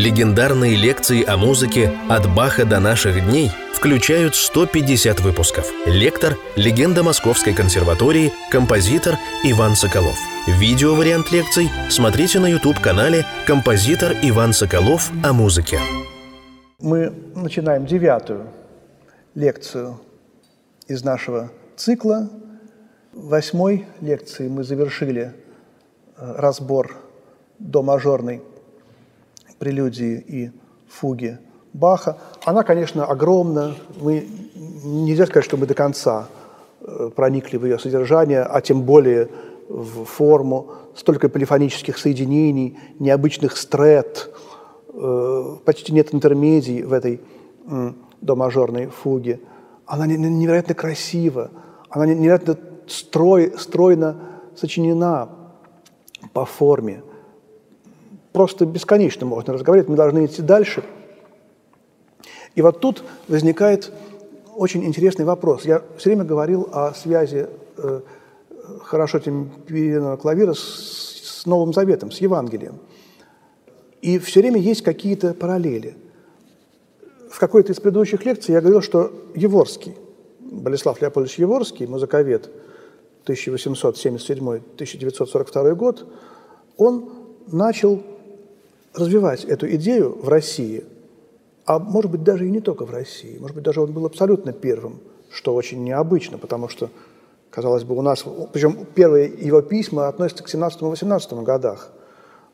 Легендарные лекции о музыке «От Баха до наших дней» включают 150 выпусков. Лектор – легенда Московской консерватории, композитор Иван Соколов. Видео-вариант лекций смотрите на YouTube-канале «Композитор Иван Соколов о музыке». Мы начинаем девятую лекцию из нашего цикла. Восьмой лекции мы завершили э, разбор до мажорной прелюдии и фуги Баха. Она, конечно, огромна. Мы, нельзя сказать, что мы до конца э, проникли в ее содержание, а тем более в форму. Столько полифонических соединений, необычных стрет, э, почти нет интермедий в этой до мажорной фуге. Она невероятно красива, она невероятно строй, стройно сочинена по форме. Просто бесконечно можно разговаривать, мы должны идти дальше. И вот тут возникает очень интересный вопрос. Я все время говорил о связи э, хорошо темперированного клавира с, с Новым Заветом, с Евангелием. И все время есть какие-то параллели. В какой-то из предыдущих лекций я говорил, что Еворский, Болеслав Леопольдович Еворский, музыковед 1877-1942 год, он начал развивать эту идею в России, а может быть даже и не только в России, может быть даже он был абсолютно первым, что очень необычно, потому что, казалось бы, у нас, причем первые его письма относятся к 17-18 годах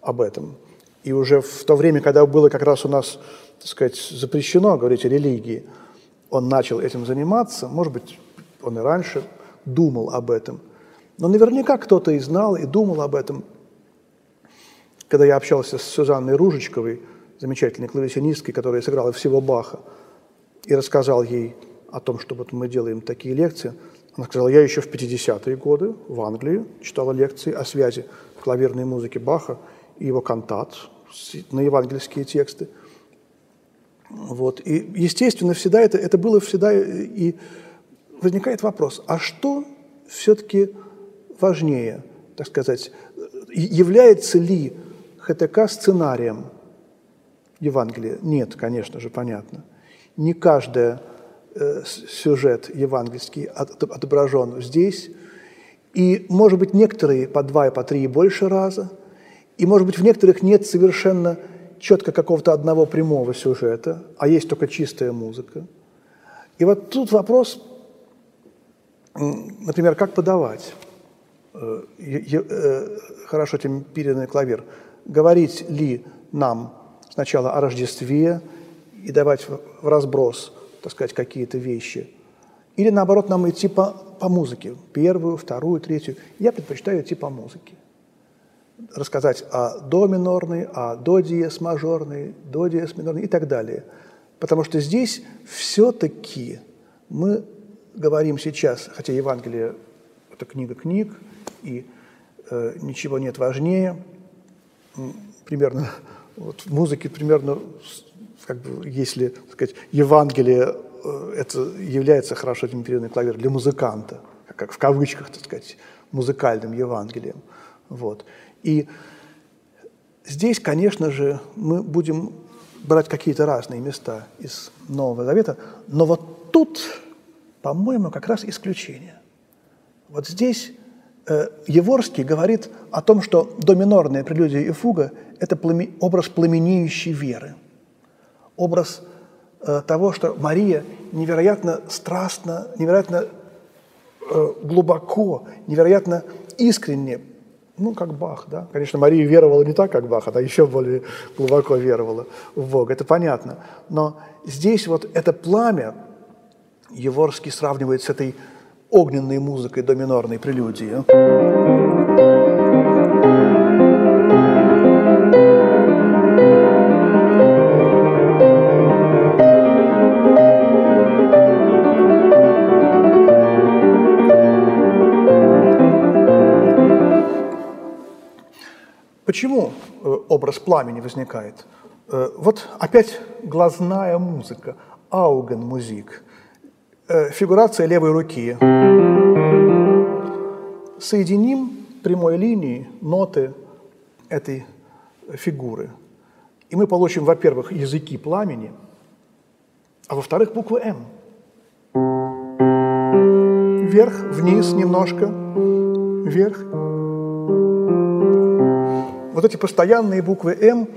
об этом. И уже в то время, когда было как раз у нас, так сказать, запрещено говорить о религии, он начал этим заниматься, может быть, он и раньше думал об этом. Но наверняка кто-то и знал, и думал об этом когда я общался с Сюзанной Ружечковой, замечательной клавесинисткой, которая сыграла всего Баха, и рассказал ей о том, что вот мы делаем такие лекции, она сказала, я еще в 50-е годы в Англии читала лекции о связи клавирной музыки Баха и его кантат на евангельские тексты. Вот. И, естественно, всегда это, это было всегда... И возникает вопрос, а что все-таки важнее, так сказать, является ли ХТК сценарием Евангелия? Нет, конечно же, понятно. Не каждый э, сюжет евангельский отображен здесь. И, может быть, некоторые по два и по три и больше раза. И, может быть, в некоторых нет совершенно четко какого-то одного прямого сюжета, а есть только чистая музыка. И вот тут вопрос, например, как подавать э, э, хорошо темперированный клавир – говорить ли нам сначала о Рождестве и давать в разброс, так сказать, какие-то вещи, или наоборот нам идти по, по музыке, первую, вторую, третью. Я предпочитаю идти по музыке. Рассказать о до минорной, о до диез мажорной, до диез минорной и так далее. Потому что здесь все-таки мы говорим сейчас, хотя Евангелие – это книга книг, и э, ничего нет важнее – примерно, вот в музыке примерно, как бы, если так сказать, Евангелие э, это является хорошо темперированный клавир для музыканта, как в кавычках, так сказать, музыкальным Евангелием. Вот. И здесь, конечно же, мы будем брать какие-то разные места из Нового Завета, но вот тут, по-моему, как раз исключение. Вот здесь Еворский говорит о том, что доминорная прелюдия и фуга – это образ пламенеющей веры, образ э, того, что Мария невероятно страстно, невероятно э, глубоко, невероятно искренне, ну, как Бах, да. Конечно, Мария веровала не так, как Бах, она еще более глубоко веровала в Бога, это понятно. Но здесь вот это пламя Еворский сравнивает с этой огненной музыкой до минорной прелюдии. Почему э, образ пламени возникает? Э, вот опять глазная музыка, ауген-музик – фигурация левой руки. Соединим прямой линией ноты этой фигуры. И мы получим, во-первых, языки пламени, а во-вторых, буквы «М». Вверх, вниз немножко, вверх. Вот эти постоянные буквы «М»,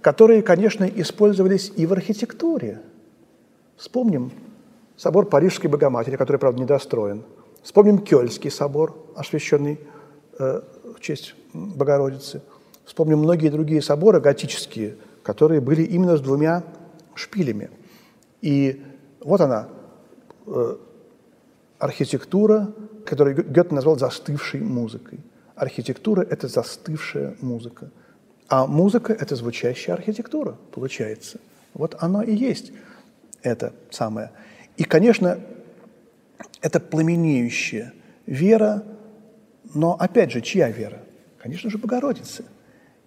которые, конечно, использовались и в архитектуре. Вспомним собор Парижской Богоматери, который, правда, недостроен. Вспомним Кёльский собор, освященный э, в честь Богородицы. Вспомним многие другие соборы готические, которые были именно с двумя шпилями. И вот она, э, архитектура, которую Гёте назвал застывшей музыкой. Архитектура – это застывшая музыка. А музыка – это звучащая архитектура, получается. Вот оно и есть это самое. И, конечно, это пламенеющая вера, но, опять же, чья вера? Конечно же, Богородицы.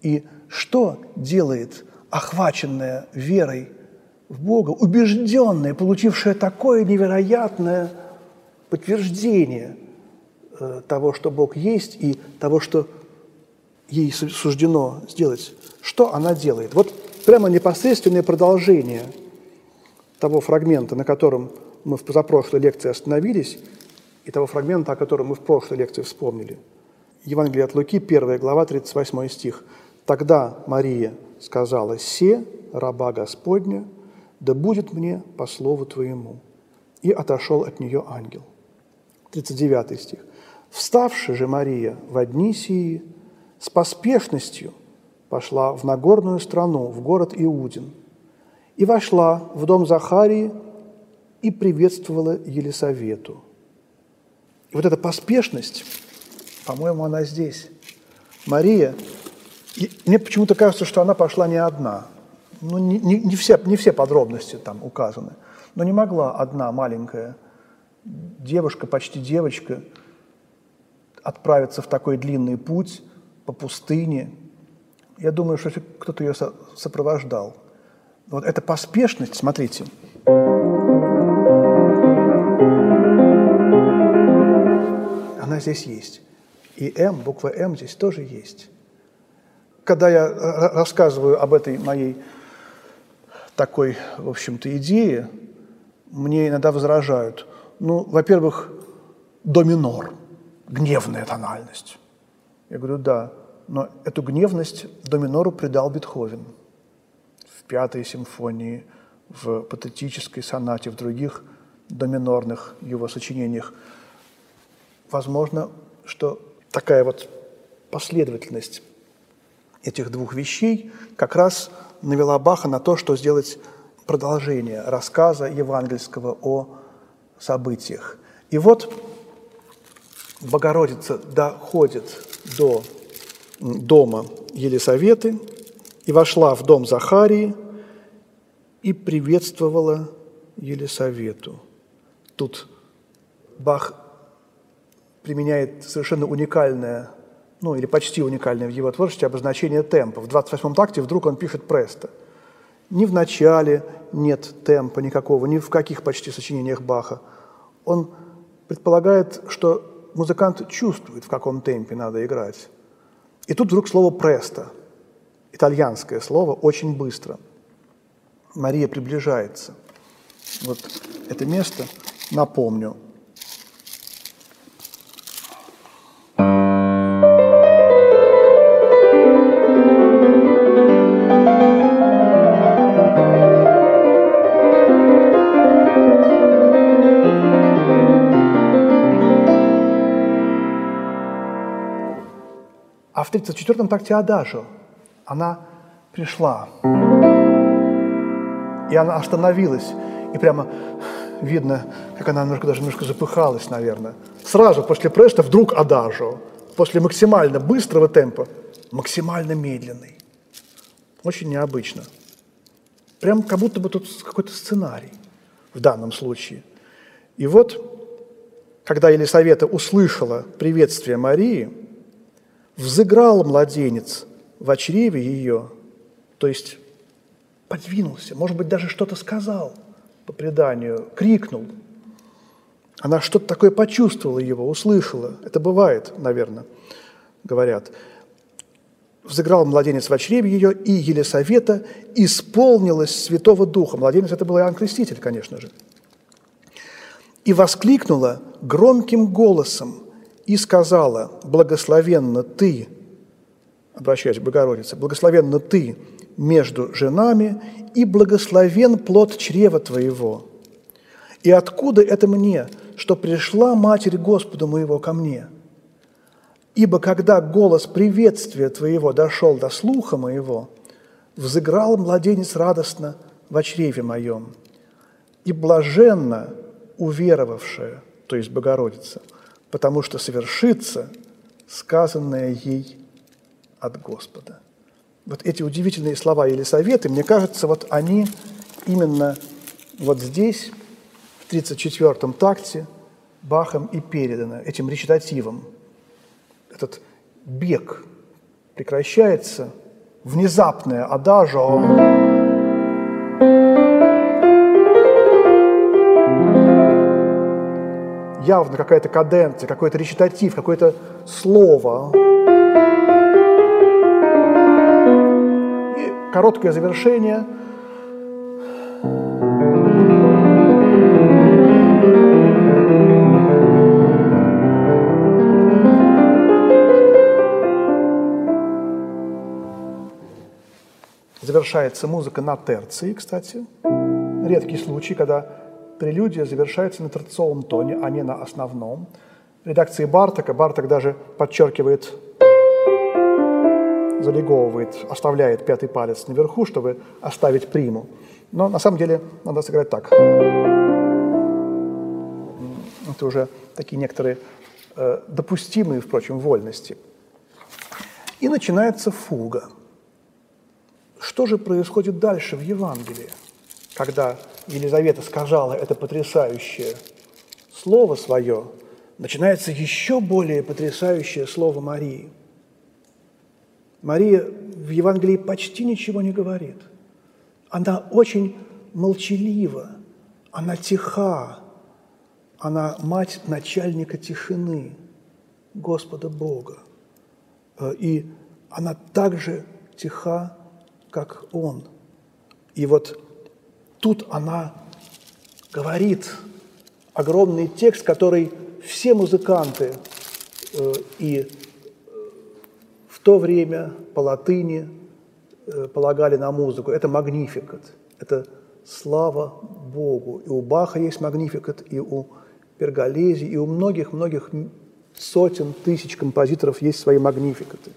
И что делает охваченная верой в Бога, убежденная, получившая такое невероятное подтверждение э, того, что Бог есть, и того, что ей суждено сделать, что она делает? Вот прямо непосредственное продолжение того фрагмента, на котором мы в позапрошлой лекции остановились, и того фрагмента, о котором мы в прошлой лекции вспомнили. Евангелие от Луки, 1 глава, 38 стих. «Тогда Мария сказала, «Се, раба Господня, да будет мне по слову Твоему». И отошел от нее ангел. 39 стих. «Вставши же Мария в одни сии, с поспешностью пошла в Нагорную страну, в город Иудин, и вошла в дом Захарии и приветствовала Елисавету». И вот эта поспешность, по-моему, она здесь. Мария и мне почему-то кажется, что она пошла не одна. Ну, не, не, не, все, не все подробности там указаны. Но не могла одна маленькая девушка, почти девочка, отправиться в такой длинный путь по пустыне. Я думаю, что кто-то ее со сопровождал. Вот эта поспешность, смотрите. Она здесь есть. И М, буква М здесь тоже есть когда я рассказываю об этой моей такой, в общем-то, идее, мне иногда возражают. Ну, во-первых, до минор, гневная тональность. Я говорю, да, но эту гневность до минору придал Бетховен пятой симфонии, в патетической сонате, в других доминорных его сочинениях. Возможно, что такая вот последовательность этих двух вещей как раз навела Баха на то, что сделать продолжение рассказа евангельского о событиях. И вот Богородица доходит до дома Елисаветы и вошла в дом Захарии и приветствовала Елисавету. Тут Бах применяет совершенно уникальное ну или почти уникальное в его творчестве обозначение темпа. В 28-м такте вдруг он пишет престо. Ни в начале нет темпа никакого, ни в каких почти сочинениях Баха. Он предполагает, что музыкант чувствует, в каком темпе надо играть. И тут вдруг слово «престо», итальянское слово, очень быстро. Мария приближается. Вот это место, напомню, в 34-м такте Адажу она пришла, и она остановилась, и прямо видно, как она немножко, даже немножко запыхалась, наверное. Сразу после преста вдруг Адажу, после максимально быстрого темпа, максимально медленный. Очень необычно. Прям как будто бы тут какой-то сценарий в данном случае. И вот, когда Елисавета услышала приветствие Марии, взыграл младенец в чреве ее, то есть подвинулся, может быть, даже что-то сказал по преданию, крикнул. Она что-то такое почувствовала его, услышала. Это бывает, наверное, говорят. взыграл младенец в чреве ее, и Елисавета исполнилась Святого Духа. Младенец – это был Иоанн Креститель, конечно же. И воскликнула громким голосом и сказала, «Благословенна ты, обращаясь к Богородице, благословенна ты между женами, и благословен плод чрева твоего. И откуда это мне, что пришла Матерь Господа моего ко мне? Ибо когда голос приветствия твоего дошел до слуха моего, взыграл младенец радостно в чреве моем, и блаженно уверовавшая, то есть Богородица, потому что совершится сказанное ей от Господа. Вот эти удивительные слова или советы, мне кажется, вот они именно вот здесь, в 34-м такте, Бахом и переданы, этим речитативом. Этот бег прекращается, внезапное адажо. Явно какая-то каденция, какой-то речитатив, какое-то слово. Короткое завершение. Завершается музыка на терции, кстати. Редкий случай, когда прелюдия завершается на терциовом тоне, а не на основном. В редакции Бартака Бартак даже подчеркивает залеговывает, оставляет пятый палец наверху, чтобы оставить приму. Но на самом деле надо сыграть так. Это уже такие некоторые э, допустимые, впрочем, вольности. И начинается фуга. Что же происходит дальше в Евангелии, когда Елизавета сказала это потрясающее слово свое, начинается еще более потрясающее слово Марии – Мария в Евангелии почти ничего не говорит. Она очень молчалива, она тиха, она мать начальника тишины, Господа Бога. Э, и она также тиха, как Он. И вот тут она говорит огромный текст, который все музыканты э, и то время по латыни э, полагали на музыку. Это магнификат, это слава Богу. И у Баха есть магнификат, и у Перголези, и у многих-многих сотен тысяч композиторов есть свои магнификаты.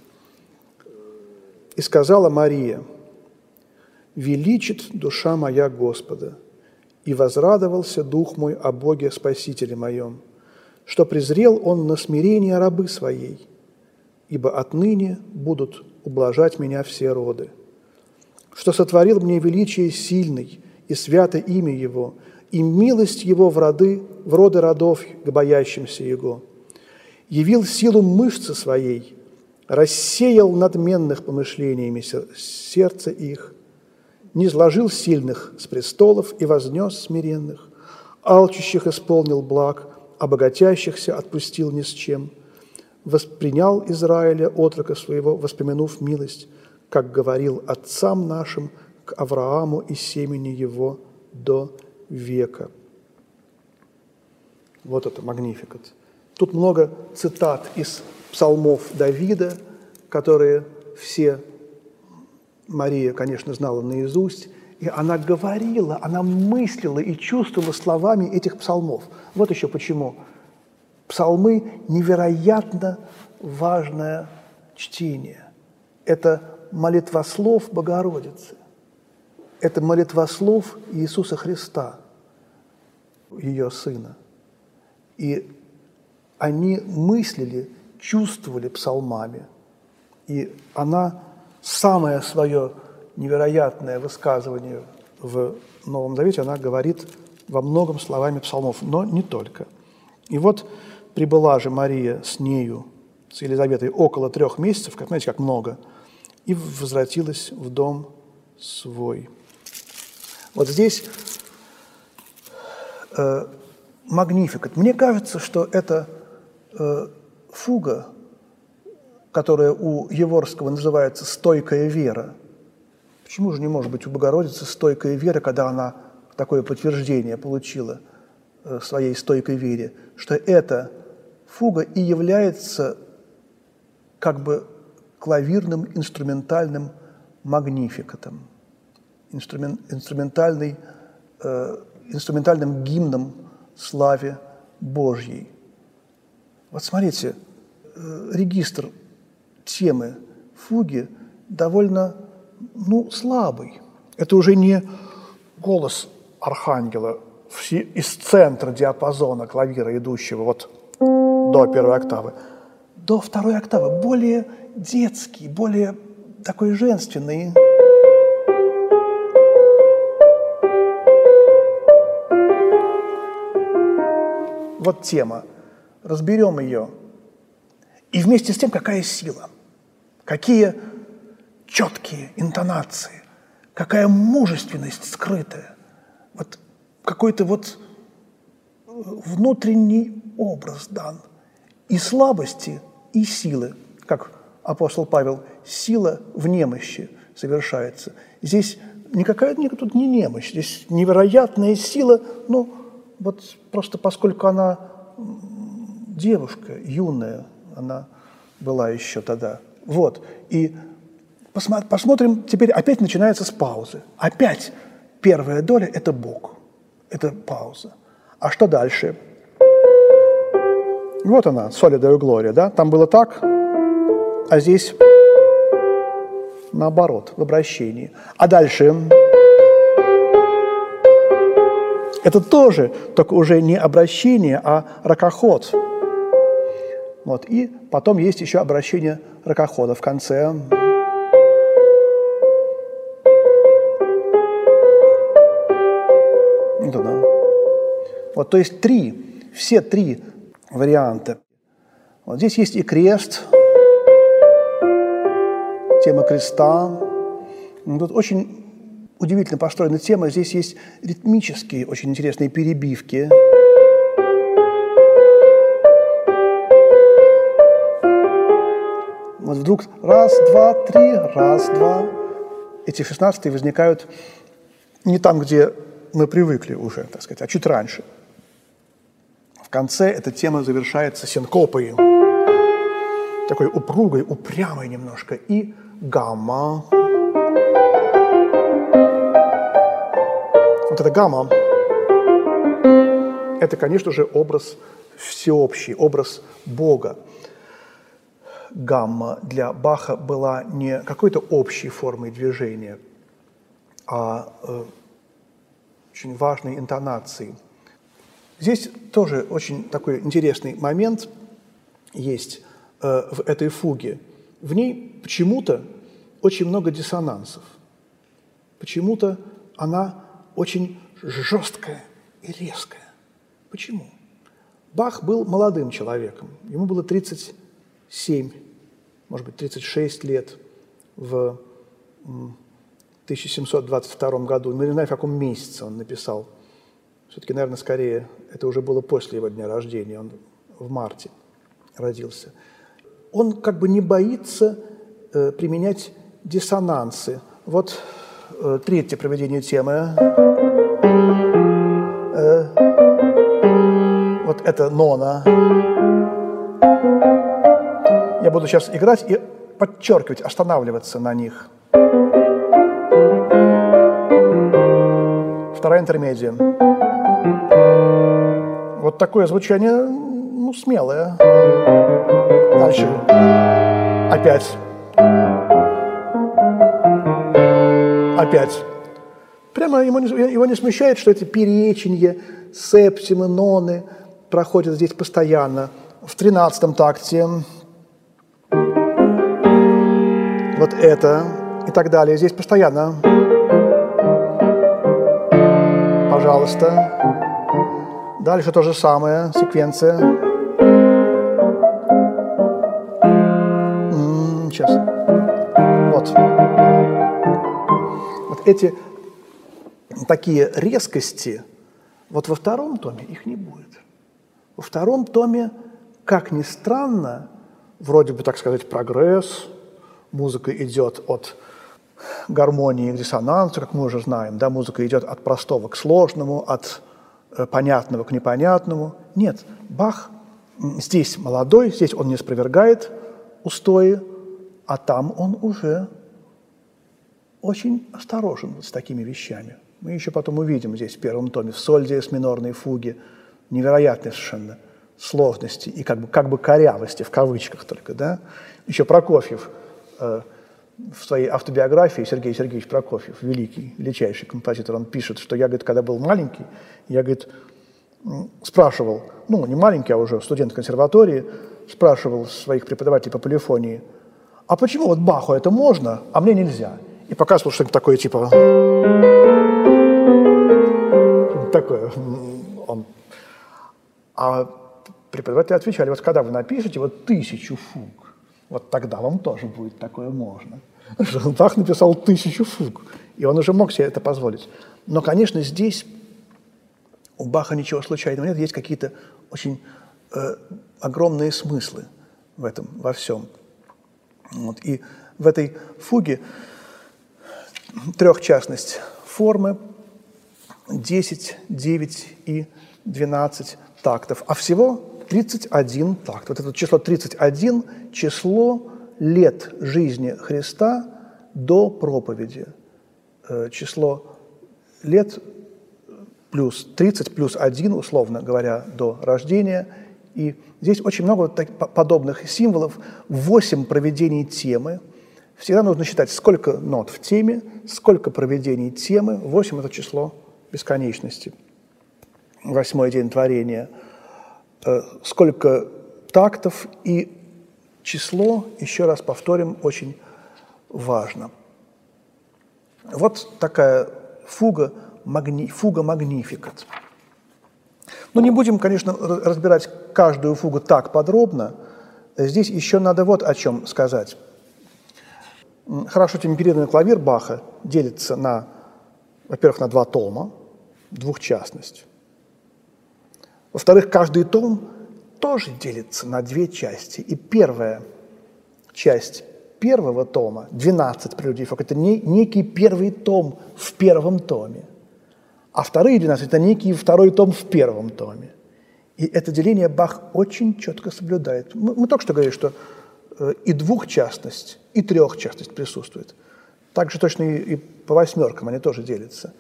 И сказала Мария, «Величит душа моя Господа, и возрадовался дух мой о Боге Спасителе моем, что презрел Он на смирение рабы своей, ибо отныне будут ублажать меня все роды. Что сотворил мне величие сильный и свято имя Его, и милость Его в роды, в роды родов к боящимся Его. Явил силу мышцы своей, рассеял надменных помышлениями сердца их, не сложил сильных с престолов и вознес смиренных, алчущих исполнил благ, а богатящихся отпустил ни с чем – воспринял Израиля, отрока своего, воспомянув милость, как говорил отцам нашим к Аврааму и семени его до века. Вот это магнификат. Тут много цитат из псалмов Давида, которые все Мария, конечно, знала наизусть, и она говорила, она мыслила и чувствовала словами этих псалмов. Вот еще почему Псалмы – невероятно важное чтение. Это молитвослов Богородицы. Это молитвослов Иисуса Христа, ее Сына. И они мыслили, чувствовали псалмами. И она самое свое невероятное высказывание в Новом Завете, она говорит во многом словами псалмов, но не только. И вот Прибыла же Мария с нею, с Елизаветой, около трех месяцев, как, знаете, как много, и возвратилась в дом свой. Вот здесь э, магнификат. Мне кажется, что это э, фуга, которая у Еворского называется «стойкая вера». Почему же не может быть у Богородицы стойкая вера, когда она такое подтверждение получила э, своей стойкой вере, что эта фуга и является как бы клавирным инструментальным магнификатом, инструмен, инструментальный, э, инструментальным гимном славе Божьей. Вот смотрите, э, регистр темы фуги довольно ну, слабый. Это уже не голос архангела из центра диапазона клавира, идущего вот до первой октавы, до второй октавы, более детский, более такой женственный. Вот тема. Разберем ее. И вместе с тем, какая сила, какие четкие интонации, какая мужественность скрытая. Вот какой-то вот э, внутренний образ дан и слабости, и силы, как апостол Павел, сила в немощи совершается. Здесь никакая тут не немощь, здесь невероятная сила, ну, вот просто поскольку она девушка юная, она была еще тогда. Вот, и посмотрим, теперь опять начинается с паузы. Опять первая доля – это Бог, это пауза. А что дальше? Вот она, и глория, да? Там было так, а здесь наоборот, в обращении. А дальше это тоже, только уже не обращение, а ракоход. Вот. И потом есть еще обращение ракохода в конце. Вот, да. вот, то есть три, все три варианта. Вот здесь есть и крест, тема креста. Тут очень удивительно построена тема. Здесь есть ритмические, очень интересные перебивки. Вот вдруг раз, два, три, раз, два. Эти шестнадцатые возникают не там, где мы привыкли уже, так сказать, а чуть раньше. В конце эта тема завершается синкопой, такой упругой, упрямой немножко, и гамма. Вот эта гамма – это, конечно же, образ всеобщий, образ Бога. Гамма для Баха была не какой-то общей формой движения, а э, очень важной интонацией. Здесь тоже очень такой интересный момент есть э, в этой фуге. В ней почему-то очень много диссонансов. Почему-то она очень жесткая и резкая. Почему? Бах был молодым человеком. Ему было 37, может быть, 36 лет в 1722 году. Мы не знаем, в каком месяце он написал. Все-таки, наверное, скорее, это уже было после его дня рождения. Он в марте родился. Он как бы не боится э, применять диссонансы. Вот э, третье проведение темы. Э, вот это нона. Я буду сейчас играть и подчеркивать, останавливаться на них. Вторая интермедия. Такое звучание, ну, смелое. Дальше. Опять. Опять. Прямо ему не, его не смущает, что эти переченья, септимы, ноны проходят здесь постоянно. В тринадцатом такте вот это и так далее. Здесь постоянно пожалуйста. Дальше то же самое, секвенция. Сейчас. Вот. Вот эти такие резкости, вот во втором томе их не будет. Во втором томе, как ни странно, вроде бы, так сказать, прогресс, музыка идет от гармонии к диссонансу, как мы уже знаем, да, музыка идет от простого к сложному, от понятного к непонятному. Нет, Бах здесь молодой, здесь он не спровергает устои, а там он уже очень осторожен с такими вещами. Мы еще потом увидим здесь в первом томе, в соль диез минорной фуге, невероятной совершенно сложности и как бы, как бы корявости, в кавычках только, да. Еще Прокофьев э, в своей автобиографии, Сергей Сергеевич Прокофьев, великий, величайший композитор, он пишет, что я, говорит, когда был маленький, я, говорит, спрашивал, ну, не маленький, а уже студент консерватории, спрашивал своих преподавателей по полифонии, а почему вот Баху это можно, а мне нельзя? И показывал что-нибудь такое, типа... Такое. Он. А преподаватели отвечали, вот когда вы напишете вот тысячу фуг, вот тогда вам тоже будет такое можно. Бах написал тысячу фуг, и он уже мог себе это позволить. Но, конечно, здесь у Баха ничего случайного нет, есть какие-то очень э, огромные смыслы в этом, во всем. Вот. И в этой фуге трехчастность формы 10, 9 и 12 тактов, а всего 31 такт. Вот это число 31 – число лет жизни Христа до проповеди. Э, число лет плюс 30 плюс 1, условно говоря, до рождения. И здесь очень много подобных символов. Восемь проведений темы. Всегда нужно считать, сколько нот в теме, сколько проведений темы. Восемь – это число бесконечности. Восьмой день творения. Э, сколько тактов и число, еще раз повторим, очень важно. Вот такая фуга – магни, фуга магнификат. Ну, не будем, конечно, разбирать каждую фугу так подробно. Здесь еще надо вот о чем сказать. Хорошо темперированный клавир Баха делится на, во-первых, на два тома, двухчастность. Во-вторых, каждый том тоже делится на две части. И первая часть первого тома, 12 прелюдий это не, некий первый том в первом томе – а вторые 12 – это некий второй том в первом томе. И это деление Бах очень четко соблюдает. Мы, мы только что говорили, что э, и двухчастность, и трехчастность присутствует. Также точно и, и по восьмеркам они тоже делятся.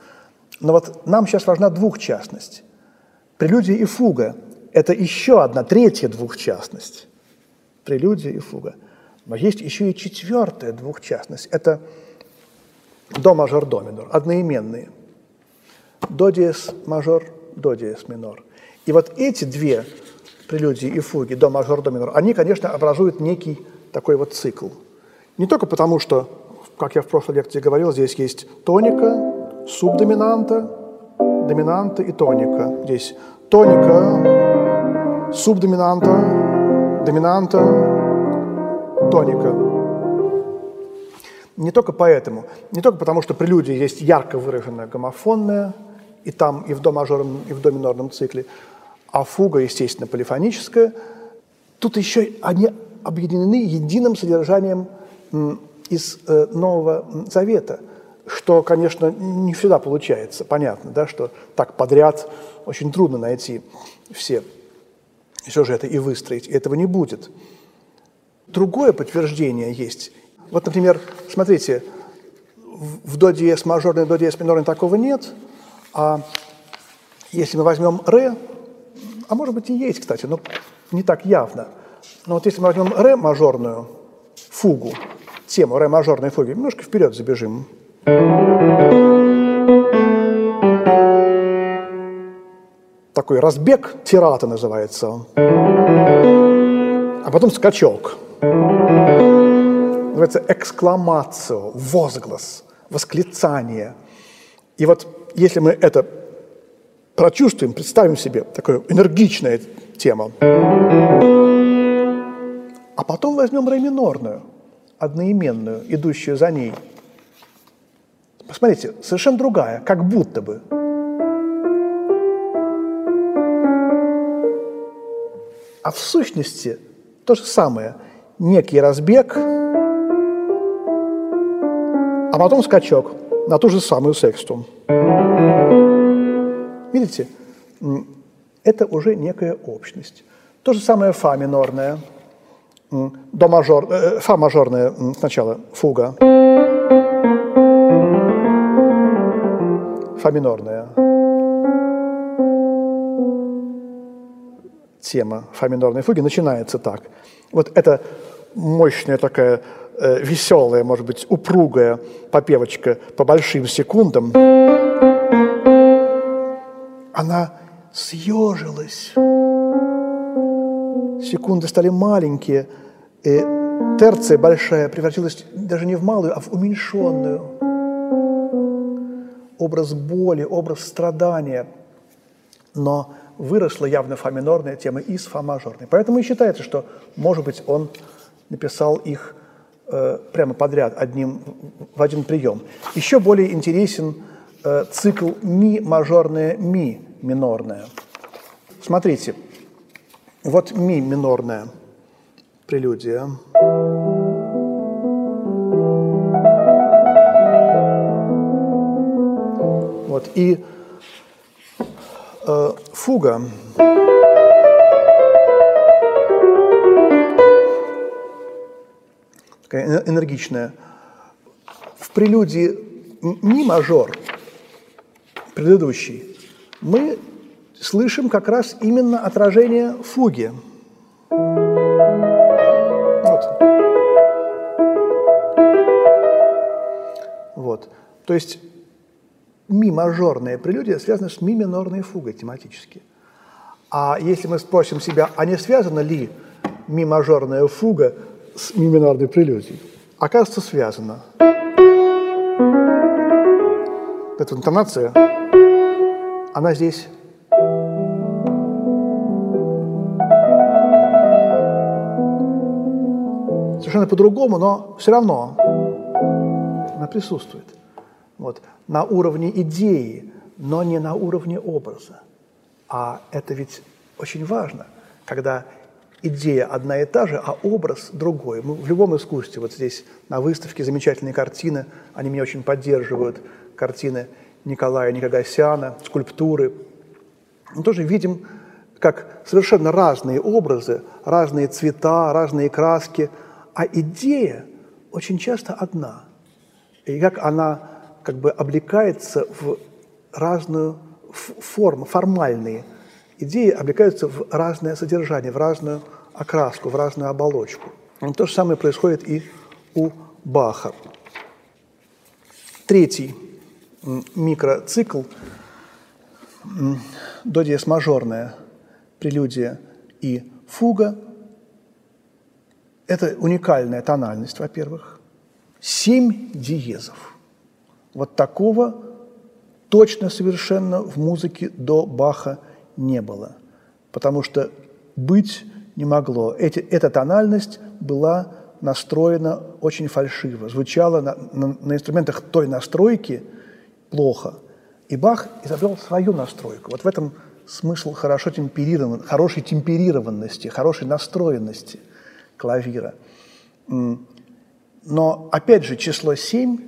Но вот нам сейчас важна двухчастность. Прелюдия и фуга – это еще одна, третья двухчастность. Прелюдия и фуга. Но есть еще и четвертая двухчастность. Это до мажор до минор, одноименные – до диез мажор, до диез минор. И вот эти две прелюдии и фуги, до мажор, до минор, они, конечно, образуют некий такой вот цикл. Не только потому, что, как я в прошлой лекции говорил, здесь есть тоника, субдоминанта, доминанта и тоника. Здесь тоника, субдоминанта, доминанта, тоника. Не только поэтому, не только потому, что прелюдия есть ярко выраженная гомофонная, и там, и в до мажорном, и в до минорном цикле, а фуга, естественно, полифоническая. Тут еще они объединены единым содержанием из э, Нового Завета, что, конечно, не всегда получается. Понятно, да, что так подряд очень трудно найти все сюжеты и выстроить. Этого не будет. Другое подтверждение есть. Вот, например, смотрите, в до диез мажорной, до диез минорной такого нет – а если мы возьмем ре, а может быть и есть, кстати, но не так явно. Но вот если мы возьмем ре мажорную фугу, тему ре мажорной фуги, немножко вперед забежим. Такой разбег тирата называется он. А потом скачок. Называется экскламацио, возглас, восклицание. И вот если мы это прочувствуем, представим себе такую энергичная тема, а потом возьмем ре минорную, одноименную, идущую за ней. Посмотрите, совершенно другая, как будто бы. А в сущности то же самое. некий разбег, а потом скачок на ту же самую сексту. Видите, это уже некая общность. То же самое фа минорная, до мажор, э, фа мажорная сначала, фуга, фа минорная, тема фа минорной фуги начинается так. Вот это мощная такая э, веселая, может быть, упругая попевочка по большим секундам, она съежилась. Секунды стали маленькие, и терция большая превратилась даже не в малую, а в уменьшенную. Образ боли, образ страдания. Но выросла явно фа минорная тема из фа мажорной. Поэтому и считается, что, может быть, он написал их э, прямо подряд, одним, в один прием. Еще более интересен э, цикл ми мажорная ми минорная. Смотрите, вот ми минорная прелюдия. И э, фуга. Такая энергичная. В прелюдии ми мажор, предыдущий, мы слышим как раз именно отражение фуги. Вот. Вот. То есть ми-мажорная прелюдия связана с ми-минорной фугой тематически. А если мы спросим себя, а не связана ли ми-мажорная фуга с ми-минорной прелюдией? Оказывается, связана. Эта интонация, она здесь совершенно по-другому, но все равно она присутствует. Вот на уровне идеи, но не на уровне образа. А это ведь очень важно, когда идея одна и та же, а образ другой. Мы в любом искусстве, вот здесь на выставке замечательные картины, они меня очень поддерживают, картины Николая Никогасяна, скульптуры. Мы тоже видим, как совершенно разные образы, разные цвета, разные краски, а идея очень часто одна. И как она как бы облекается в разную форму, формальные идеи облекаются в разное содержание, в разную окраску, в разную оболочку. То же самое происходит и у Баха. Третий микроцикл до диез мажорная прелюдия и фуга – это уникальная тональность, во-первых. Семь диезов – вот такого точно совершенно в музыке до Баха не было, потому что быть не могло. Эти, эта тональность была настроена очень фальшиво, звучала на, на, на инструментах той настройки плохо. И Бах изобрел свою настройку. Вот в этом смысл хорошо темперирован, хорошей темперированности, хорошей настроенности клавира. Но, опять же, число 7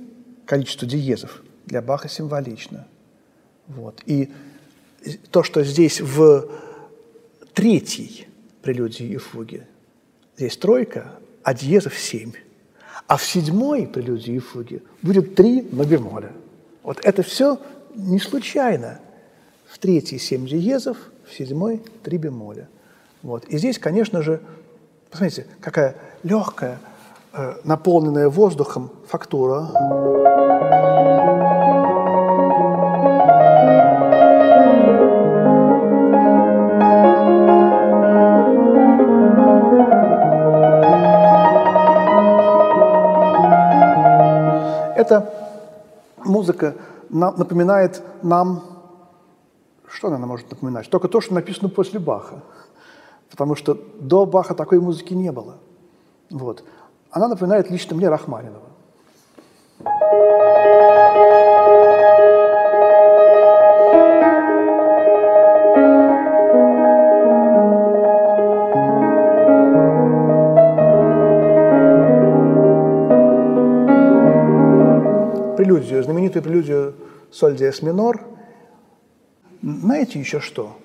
количество диезов для Баха символично. Вот. И то, что здесь в третьей прелюдии и фуге, здесь тройка, а диезов семь. А в седьмой прелюдии и фуге будет три на бемоле. Вот это все не случайно. В третьей семь диезов, в седьмой три бемоля. Вот. И здесь, конечно же, посмотрите, какая легкая, наполненная воздухом фактура. Эта музыка напоминает нам, что она может напоминать? Только то, что написано после Баха. Потому что до Баха такой музыки не было. Вот она напоминает лично мне Рахманинова. Прелюдию, знаменитую прелюдию соль диез минор. Знаете еще что?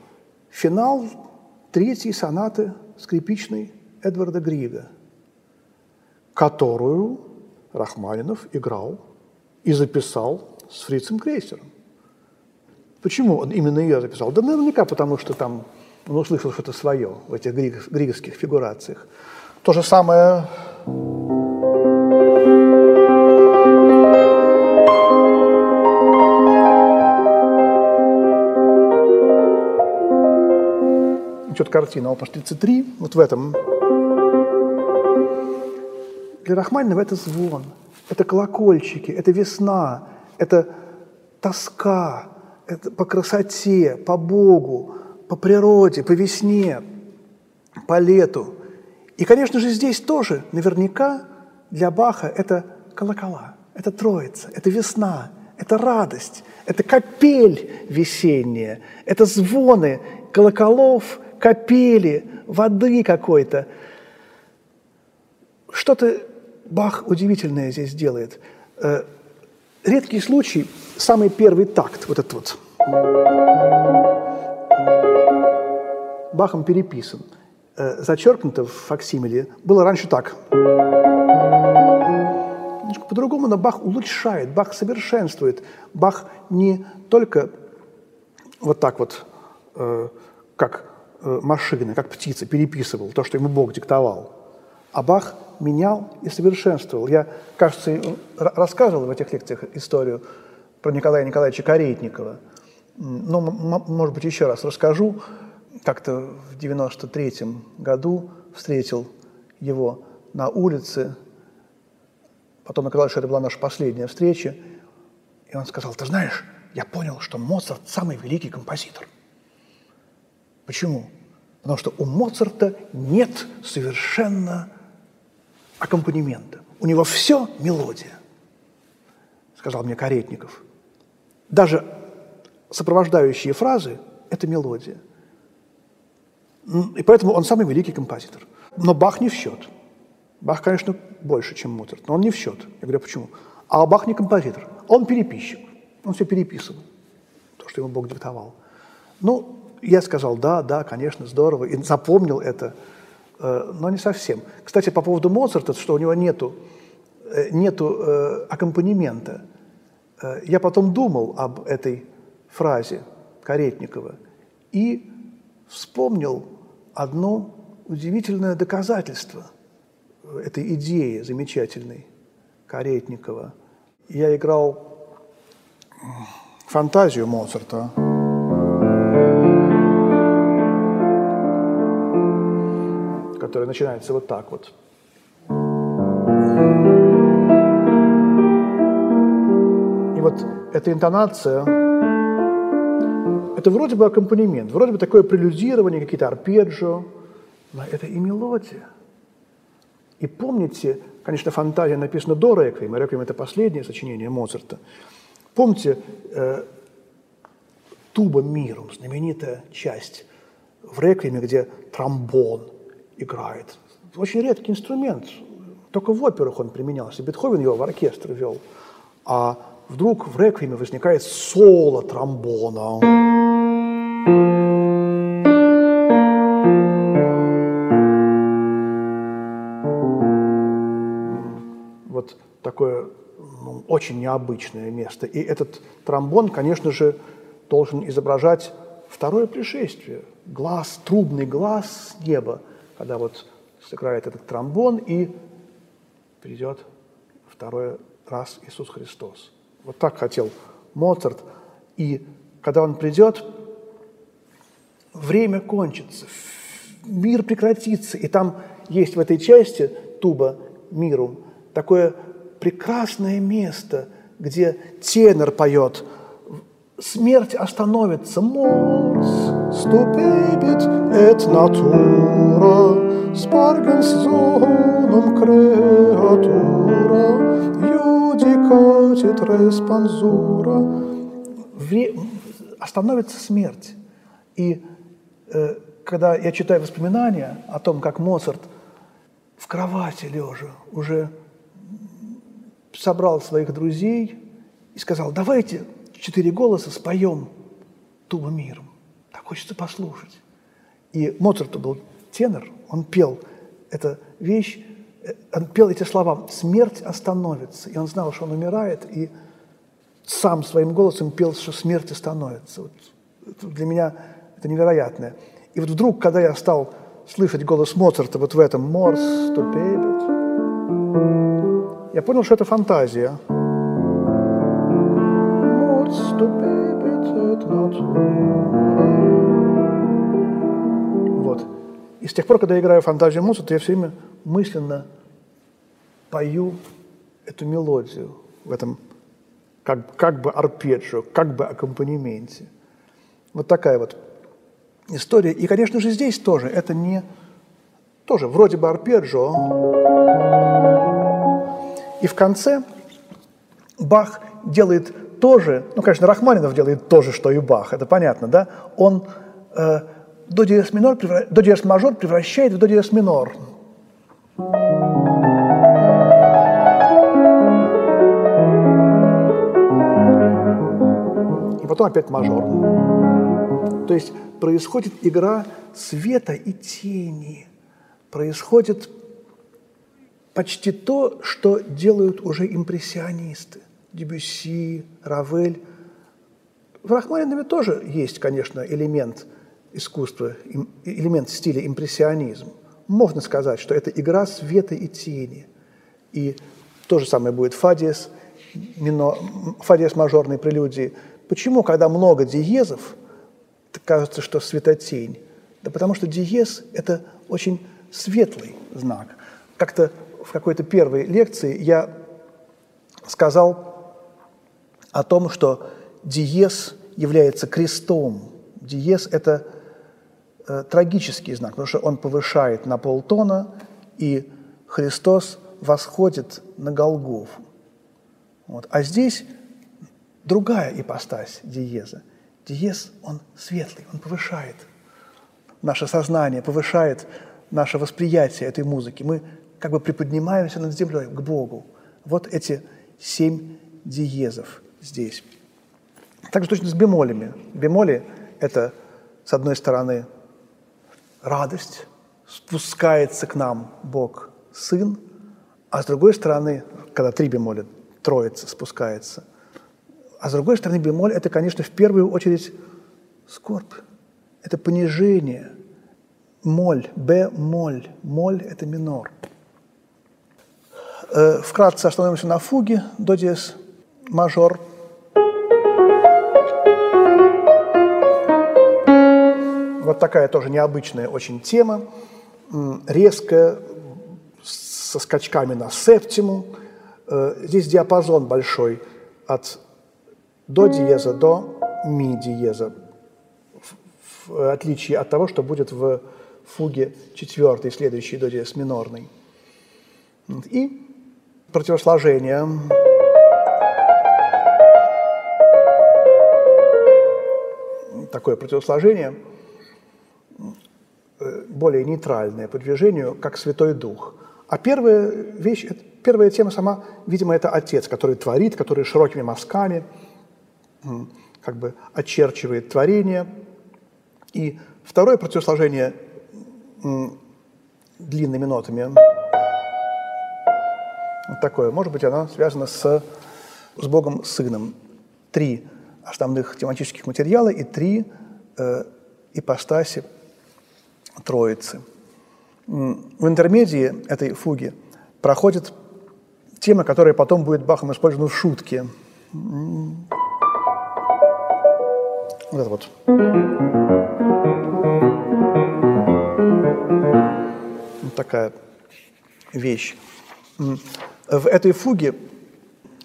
Финал третьей сонаты скрипичной Эдварда Грига – которую Рахманинов играл и записал с фрицем Крейсером. Почему он именно ее записал? Да наверняка потому, что там он услышал что-то свое в этих григовских фигурациях. То же самое идет картина опус 33, вот в этом. Для Рахманинова это звон, это колокольчики, это весна, это тоска, это по красоте, по Богу, по природе, по весне, по лету. И, конечно же, здесь тоже наверняка для Баха это колокола, это троица, это весна, это радость, это капель весенняя, это звоны колоколов, капели, воды какой-то. Что-то Бах удивительное здесь делает. Э, редкий случай, самый первый такт, вот этот вот. Бахом переписан. Э, зачеркнуто в факсимиле. Было раньше так. Немножко по-другому, но Бах улучшает, Бах совершенствует. Бах не только вот так вот, э, как машины, как птица, переписывал то, что ему Бог диктовал. А Бах менял и совершенствовал. Я, кажется, рассказывал в этих лекциях историю про Николая Николаевича Каретникова. Но, может быть, еще раз расскажу. Как-то в 93 году встретил его на улице. Потом оказалось, что это была наша последняя встреча. И он сказал, ты знаешь, я понял, что Моцарт самый великий композитор. Почему? Потому что у Моцарта нет совершенно аккомпанемента. У него все мелодия, сказал мне Каретников. Даже сопровождающие фразы – это мелодия. И поэтому он самый великий композитор. Но Бах не в счет. Бах, конечно, больше, чем Моцарт, но он не в счет. Я говорю, почему? А Бах не композитор, он переписчик. Он все переписывал, то, что ему Бог диктовал. Ну, я сказал, да, да, конечно, здорово, и запомнил это, но не совсем. Кстати, по поводу Моцарта, что у него нету, э, нету э, аккомпанемента. Я потом думал об этой фразе Каретникова и вспомнил одно удивительное доказательство этой идеи замечательной Каретникова. Я играл фантазию Моцарта. Который начинается вот так вот. И вот эта интонация, это вроде бы аккомпанемент, вроде бы такое прелюдирование, какие-то арпеджио, но это и мелодия. И помните, конечно, фантазия написана до Реквиема, Реквием – это последнее сочинение Моцарта. Помните, э, туба мирум, знаменитая часть в Реквиеме, где тромбон – играет. Очень редкий инструмент. Только в операх он применялся. Бетховен его в оркестр вел. А вдруг в реквиеме возникает соло тромбона. Вот такое ну, очень необычное место. И этот тромбон, конечно же, должен изображать второе пришествие. Глаз, трубный глаз с неба – когда вот сыграет этот тромбон и придет второй раз Иисус Христос. Вот так хотел Моцарт. И когда он придет, время кончится, мир прекратится. И там есть в этой части туба миру такое прекрасное место, где тенор поет – смерть остановится. Морс ступебит et natura, spargens zonum creatura, judicatit respansura. Остановится смерть. И э, когда я читаю воспоминания о том, как Моцарт в кровати лежа уже собрал своих друзей и сказал, давайте четыре голоса споем «Туба миром». Так хочется послушать. И Моцарт был тенор, он пел эту вещь, э, он пел эти слова «Смерть остановится». И он знал, что он умирает, и сам своим голосом пел, что смерть остановится. Вот для меня это невероятное. И вот вдруг, когда я стал слышать голос Моцарта вот в этом «Морс, ступебет», я понял, что это фантазия. Вот. И с тех пор, когда я играю фантазию Моцарта, я все время мысленно пою эту мелодию в этом как, как бы арпеджио, как бы аккомпанементе. Вот такая вот история. И, конечно же, здесь тоже это не тоже вроде бы арпеджио. И в конце Бах делает тоже, ну, конечно, Рахманинов делает то же, что и Бах, это понятно, да? Он э, до диез минор, до диез мажор превращает в до диез минор. И потом опять мажор. То есть происходит игра света и тени. Происходит почти то, что делают уже импрессионисты. Дебюсси, Равель. В Рахманинове тоже есть, конечно, элемент искусства, элемент стиля импрессионизм. Можно сказать, что это игра света и тени. И то же самое будет фадиес, мино, фадиес мажорной прелюдии. Почему, когда много диезов, кажется, что светотень? Да потому что диез – это очень светлый знак. Как-то в какой-то первой лекции я сказал о том, что диез является крестом. Диез – это э, трагический знак, потому что он повышает на полтона, и Христос восходит на Голгофу. Вот. А здесь другая ипостась диеза. Диез, он светлый, он повышает наше сознание, повышает наше восприятие этой музыки. Мы как бы приподнимаемся над землей к Богу. Вот эти семь диезов здесь. Также точно с бемолями. Бемоли – это, с одной стороны, радость, спускается к нам Бог Сын, а с другой стороны, когда три бемоля, Троица спускается, а с другой стороны, бемоль – это, конечно, в первую очередь скорбь, это понижение, моль, б-моль, моль – это минор – Э, вкратце остановимся на фуге до диез мажор. Вот такая тоже необычная очень тема, резкая, со скачками на септиму. Э, здесь диапазон большой от до диеза до ми диеза, в отличие от того, что будет в фуге четвертой, следующей до диез минорной. И противосложение. Такое противосложение, э, более нейтральное по движению, как Святой Дух. А первая вещь, первая тема сама, видимо, это Отец, который творит, который широкими мазками как бы очерчивает творение. И второе противосложение длинными нотами вот такое. Может быть, оно связано с, с Богом Сыном. Три основных тематических материала и три э, ипостаси Троицы. В интермедии этой фуги проходит тема, которая потом будет Бахом использована в шутке. Вот это вот. Вот такая вещь. В этой фуге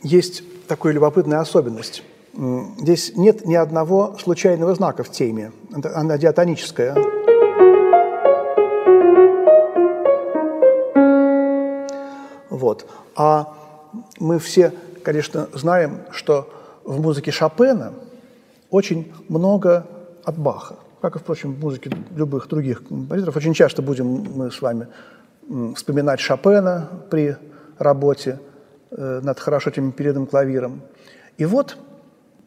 есть такая любопытная особенность. Здесь нет ни одного случайного знака в теме. Она диатоническая. Вот. А мы все, конечно, знаем, что в музыке Шопена очень много от Баха. Как и, впрочем, в музыке любых других композиторов. Очень часто будем мы с вами вспоминать Шопена при работе э, над хорошо этим передом клавиром. И вот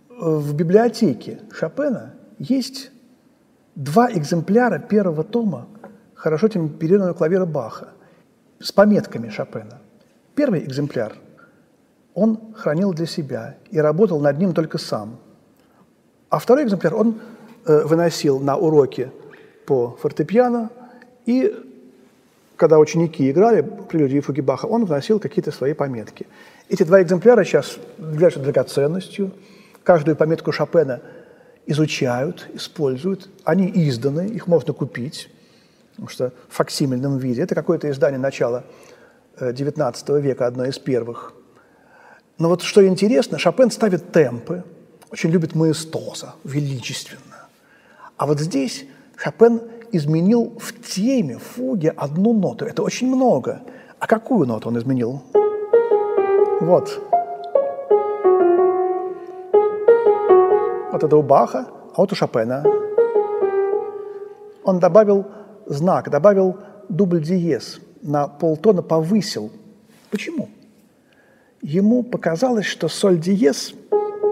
в библиотеке Шопена есть два экземпляра первого тома хорошо темперированного клавира Баха с пометками Шопена. Первый экземпляр он хранил для себя и работал над ним только сам. А второй экземпляр он э, выносил на уроки по фортепиано, и когда ученики играли прелюдии и фуги Баха, он вносил какие-то свои пометки. Эти два экземпляра сейчас являются драгоценностью. Каждую пометку Шопена изучают, используют. Они изданы, их можно купить, потому что в факсимильном виде. Это какое-то издание начала XIX э, века, одно из первых. Но вот что интересно, Шопен ставит темпы, очень любит маэстоза, величественно. А вот здесь Шопен изменил в теме, в фуге одну ноту. Это очень много. А какую ноту он изменил? Вот. Вот это у Баха, а вот у Шопена. Он добавил знак, добавил дубль диез, на полтона повысил. Почему? Ему показалось, что соль диез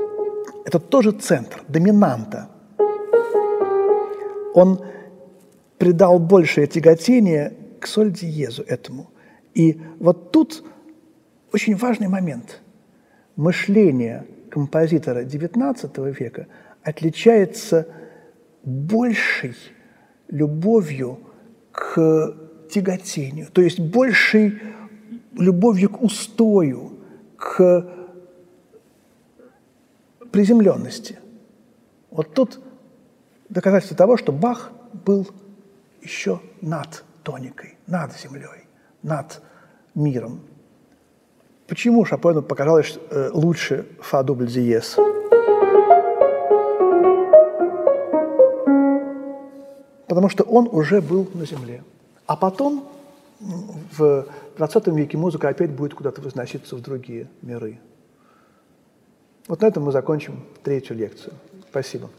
– это тоже центр, доминанта. Он придал большее тяготение к соль диезу этому. И вот тут очень важный момент. Мышление композитора XIX века отличается большей любовью к тяготению, то есть большей любовью к устою, к приземленности. Вот тут доказательство того, что Бах был еще над тоникой, над землей, над миром. Почему Шопену показалось э, лучше фа дубль диез? Потому что он уже был на земле. А потом в 20 веке музыка опять будет куда-то возноситься в другие миры. Вот на этом мы закончим третью лекцию. Спасибо.